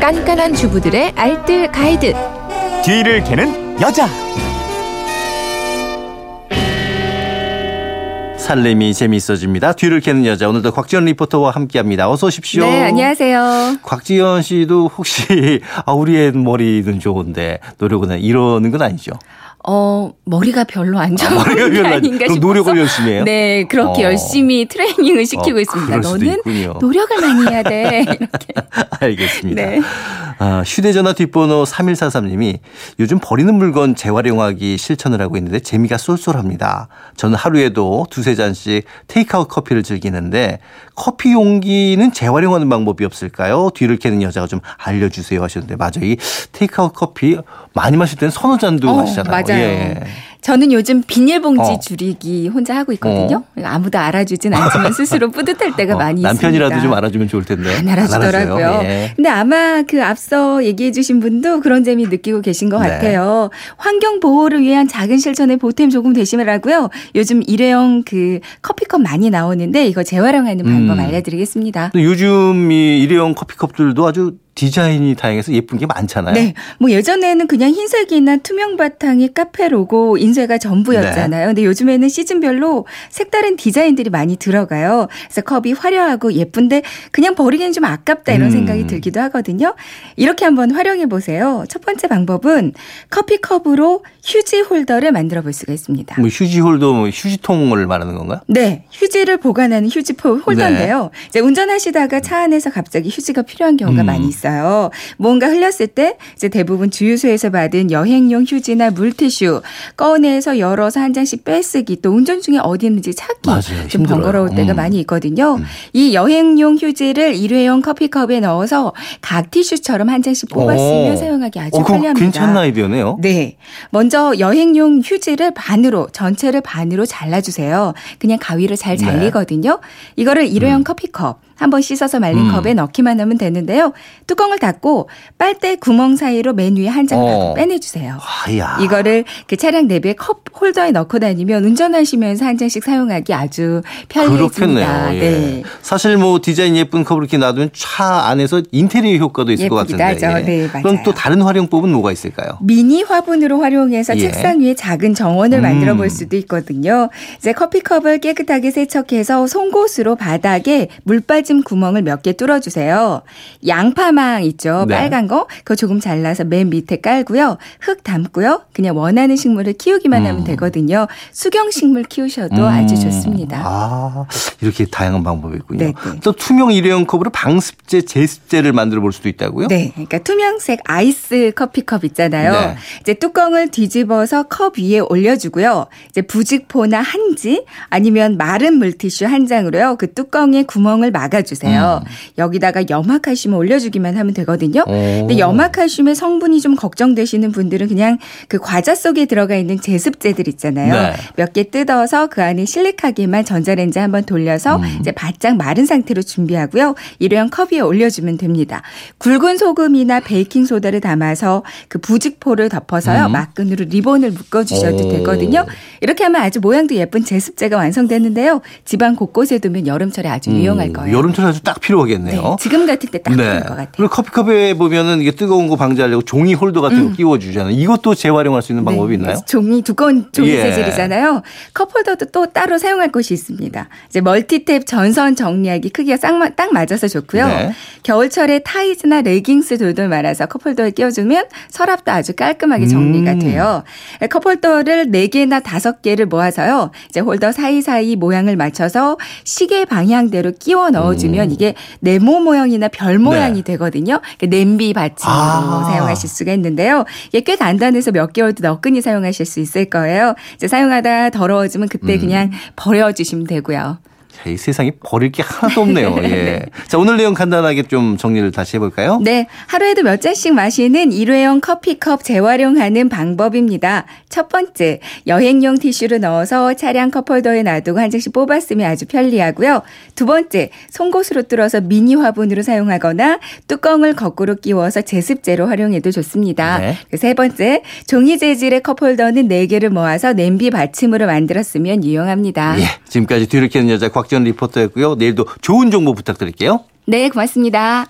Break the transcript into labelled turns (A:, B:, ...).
A: 깐깐한 주부들의 알뜰 가이드.
B: 뒤를 캐는 여자.
C: 살림이 재미있어집니다. 뒤를 캐는 여자 오늘도 곽지연 리포터와 함께합니다. 어서 오십시오.
A: 네, 안녕하세요.
C: 곽지연 씨도 혹시 아 우리 애 머리는 좋은데 노력은 이러는 건 아니죠?
A: 어, 머리가 별로 안 좋은
C: 아, 머리가
A: 게 아닌가 싶어서
C: 노력을 열심히 해요?
A: 네, 그렇게
C: 어.
A: 열심히 트레이닝을 시키고
C: 어,
A: 있습니다. 너는
C: 있군요.
A: 노력을 많이 해야 돼. 이렇게.
C: 알겠습니다.
A: 네.
C: 아, 휴대전화 뒷번호 3143님이 요즘 버리는 물건 재활용하기 실천을 하고 있는데 재미가 쏠쏠합니다. 저는 하루에도 두세 잔씩 테이크아웃 커피를 즐기는데 커피 용기는 재활용하는 방법이 없을까요? 뒤를 캐는 여자가 좀 알려주세요 하셨는데 맞아요. 이 테이크아웃 커피 많이 마실 때는 서너 잔도
A: 어,
C: 마시잖아요.
A: 맞아요.
C: 예.
A: 저는 요즘 비닐봉지
C: 어.
A: 줄이기 혼자 하고 있거든요. 아무도 알아주진 않지만 스스로 뿌듯할 때가
C: 어,
A: 많이
C: 남편이라도
A: 있습니다.
C: 좀 알아주면 좋을 텐데.
A: 안 알아주더라고요.
C: 예.
A: 근데 아마 그 앞서 얘기해 주신 분도 그런 재미 느끼고 계신 것
C: 네.
A: 같아요. 환경 보호를 위한 작은 실천에 보탬 조금 되시라고요. 요즘 일회용 그 커피컵 많이 나오는데 이거 재활용하는 방법
C: 음.
A: 알려드리겠습니다.
C: 또 요즘 이 일회용 커피컵들도 아주 디자인이 다양해서 예쁜 게 많잖아요.
A: 네. 뭐 예전에는 그냥 흰색이나 투명 바탕이 카페 로고 인쇄가 전부였잖아요.
C: 네.
A: 근데 요즘에는 시즌별로 색다른 디자인들이 많이 들어가요. 그래서 컵이 화려하고 예쁜데 그냥 버리기엔 좀 아깝다 이런
C: 음.
A: 생각이 들기도 하거든요. 이렇게 한번 활용해 보세요. 첫 번째 방법은 커피 컵으로 휴지 홀더를 만들어 볼 수가 있습니다.
C: 뭐 휴지 홀더, 뭐 휴지통을 말하는 건가요?
A: 네, 휴지를 보관하는 휴지 포 홀더인데요. 이제 운전하시다가 차 안에서 갑자기 휴지가 필요한 경우가
C: 음.
A: 많이 있어요. 뭔가 흘렸을 때 이제 대부분 주유소에서 받은 여행용 휴지나 물티슈 꺼내서 열어서 한 장씩 빼쓰기 또 운전 중에 어디 있는지 찾기
C: 맞아요.
A: 좀
C: 힘들어요.
A: 번거로울 때가
C: 음.
A: 많이 있거든요. 이 여행용 휴지를 일회용 커피컵에 넣어서 각 티슈처럼 한 장씩 뽑아 쓰면
C: 오.
A: 사용하기 아주
C: 어,
A: 편리합니다.
C: 괜찮은 아이디어네요.
A: 네. 먼저 여행용 휴지를 반으로 전체를 반으로 잘라주세요. 그냥 가위로 잘
C: 네.
A: 잘리거든요. 이거를 일회용 커피컵 한번 씻어서 말린
C: 음.
A: 컵에 넣기만 하면 되는데요. 뚜껑을 닫고 빨대 구멍 사이로 맨 위에 한장
C: 어.
A: 빼내주세요.
C: 아야.
A: 이거를 그 차량 내부에 컵 홀더에 넣고 다니면 운전하시면서 한 장씩 사용하기 아주 편리해집니다.
C: 예.
A: 네.
C: 사실 뭐 디자인 예쁜 컵을 이렇게 놔두면 차 안에서 인테리어 효과도 있을 것 같은데.
A: 하죠. 네, 맞아요.
C: 그럼 또 다른 활용법은 뭐가 있을까요?
A: 미니 화분으로 활용해서
C: 예.
A: 책상 위에 작은 정원을
C: 음.
A: 만들어 볼 수도 있거든요. 이제 커피컵을 깨끗하게 세척해서 송곳으로 바닥에 물 빠짐 구멍을 몇 개 뚫어주세요. 양파망 있죠?
C: 네.
A: 빨간 거. 그거 조금 잘라서 맨 밑에 깔고요. 흙 담고요. 그냥 원하는 식물을 키우기만 하면
C: 음.
A: 되거든요. 수경 식물 키우셔도
C: 음.
A: 아주 좋습니다.
C: 아, 이렇게 다양한 방법이 있군요.
A: 네, 네.
C: 또 투명 일회용 컵으로 방습제, 제습제를 만들어 볼 수도 있다고요?
A: 네, 그러니까 투명색 아이스 커피컵 있잖아요.
C: 네.
A: 이제 뚜껑을 뒤집어서 컵 위에 올려주고요. 이제 부직포나 한지 아니면 마른 물티슈 한 장으로요. 그 뚜껑에 구멍을 막아 주세요.
C: 음.
A: 여기다가 염화칼슘을 올려주기만 하면 되거든요.
C: 오.
A: 근데 염화칼슘의 성분이 좀 걱정되시는 분들은 그냥 그 과자 속에 들어가 있는 제습제들 있잖아요.
C: 네.
A: 몇개 뜯어서 그 안에 실리카게만 전자레인지 한번 돌려서
C: 음.
A: 이제 바짝 마른 상태로 준비하고요. 일회용 컵 위에 올려주면 됩니다. 굵은 소금이나 베이킹 소다를 담아서 그 부직포를 덮어서요.
C: 음.
A: 막근으로 리본을 묶어주셔도
C: 오.
A: 되거든요. 이렇게 하면 아주 모양도 예쁜 제습제가 완성되는데요. 집안 곳곳에 두면 여름철에 아주 유용할
C: 음,
A: 거예요.
C: 여름철에 아주 딱 필요하겠네요.
A: 네, 지금 같은 때딱 필요할 것 같아요.
C: 그리고 커피컵에 보면은 이게 뜨거운 거 방지하려고 종이 홀더 같은 거 끼워주잖아요. 이것도 재활용할 수 있는 방법이
A: 음. 네,
C: 있나요?
A: 종이 두꺼운 종이
C: 예.
A: 재질이잖아요. 컵 홀더도 또 따로 사용할 곳이 있습니다. 이제 멀티탭 전선 정리하기 크기가 딱, 마- 딱 맞아서 좋고요.
C: 네.
A: 겨울철에 타이즈나 레깅스 돌돌 말아서 컵홀더에 끼워주면 서랍도 아주 깔끔하게 정리가
C: 음.
A: 돼요. 컵홀더를 4개나 5개를 모아서요. 이제 홀더 사이사이 모양을 맞춰서 시계 방향대로 끼워 넣어 주면 이게 네모 모양이나 별 모양이
C: 음. 네.
A: 되거든요. 그러니까 냄비 받침으로
C: 아.
A: 사용하실 수가 있는데요. 이게 꽤 간단해서 몇 개월도 너끈히 사용하실 수 있을 거예요. 이제 사용하다 더러워지면 그때
C: 음.
A: 그냥 버려주시면 되고요.
C: 자, 이 세상에 버릴 게 하나도 없네요. 예. 자, 오늘 내용 간단하게 좀 정리를 다시 해볼까요?
A: 네, 하루에도 몇 잔씩 마시는 일회용 커피컵 재활용하는 방법입니다. 첫 번째, 여행용 티슈를 넣어서 차량 컵홀더에 놔두고 한 장씩 뽑았으면 아주 편리하고요. 두 번째, 송곳으로 뚫어서 미니 화분으로 사용하거나 뚜껑을 거꾸로 끼워서 제습제로 활용해도 좋습니다.
C: 네.
A: 세 번째, 종이 재질의 컵홀더는 4개를 모아서 냄비 받침으로 만들었으면 유용합니다.
C: 예. 지금까지 뒤를 캐는 여자 곽지연 리포터였고요. 내일도 좋은 정보 부탁드릴게요.
A: 네, 고맙습니다.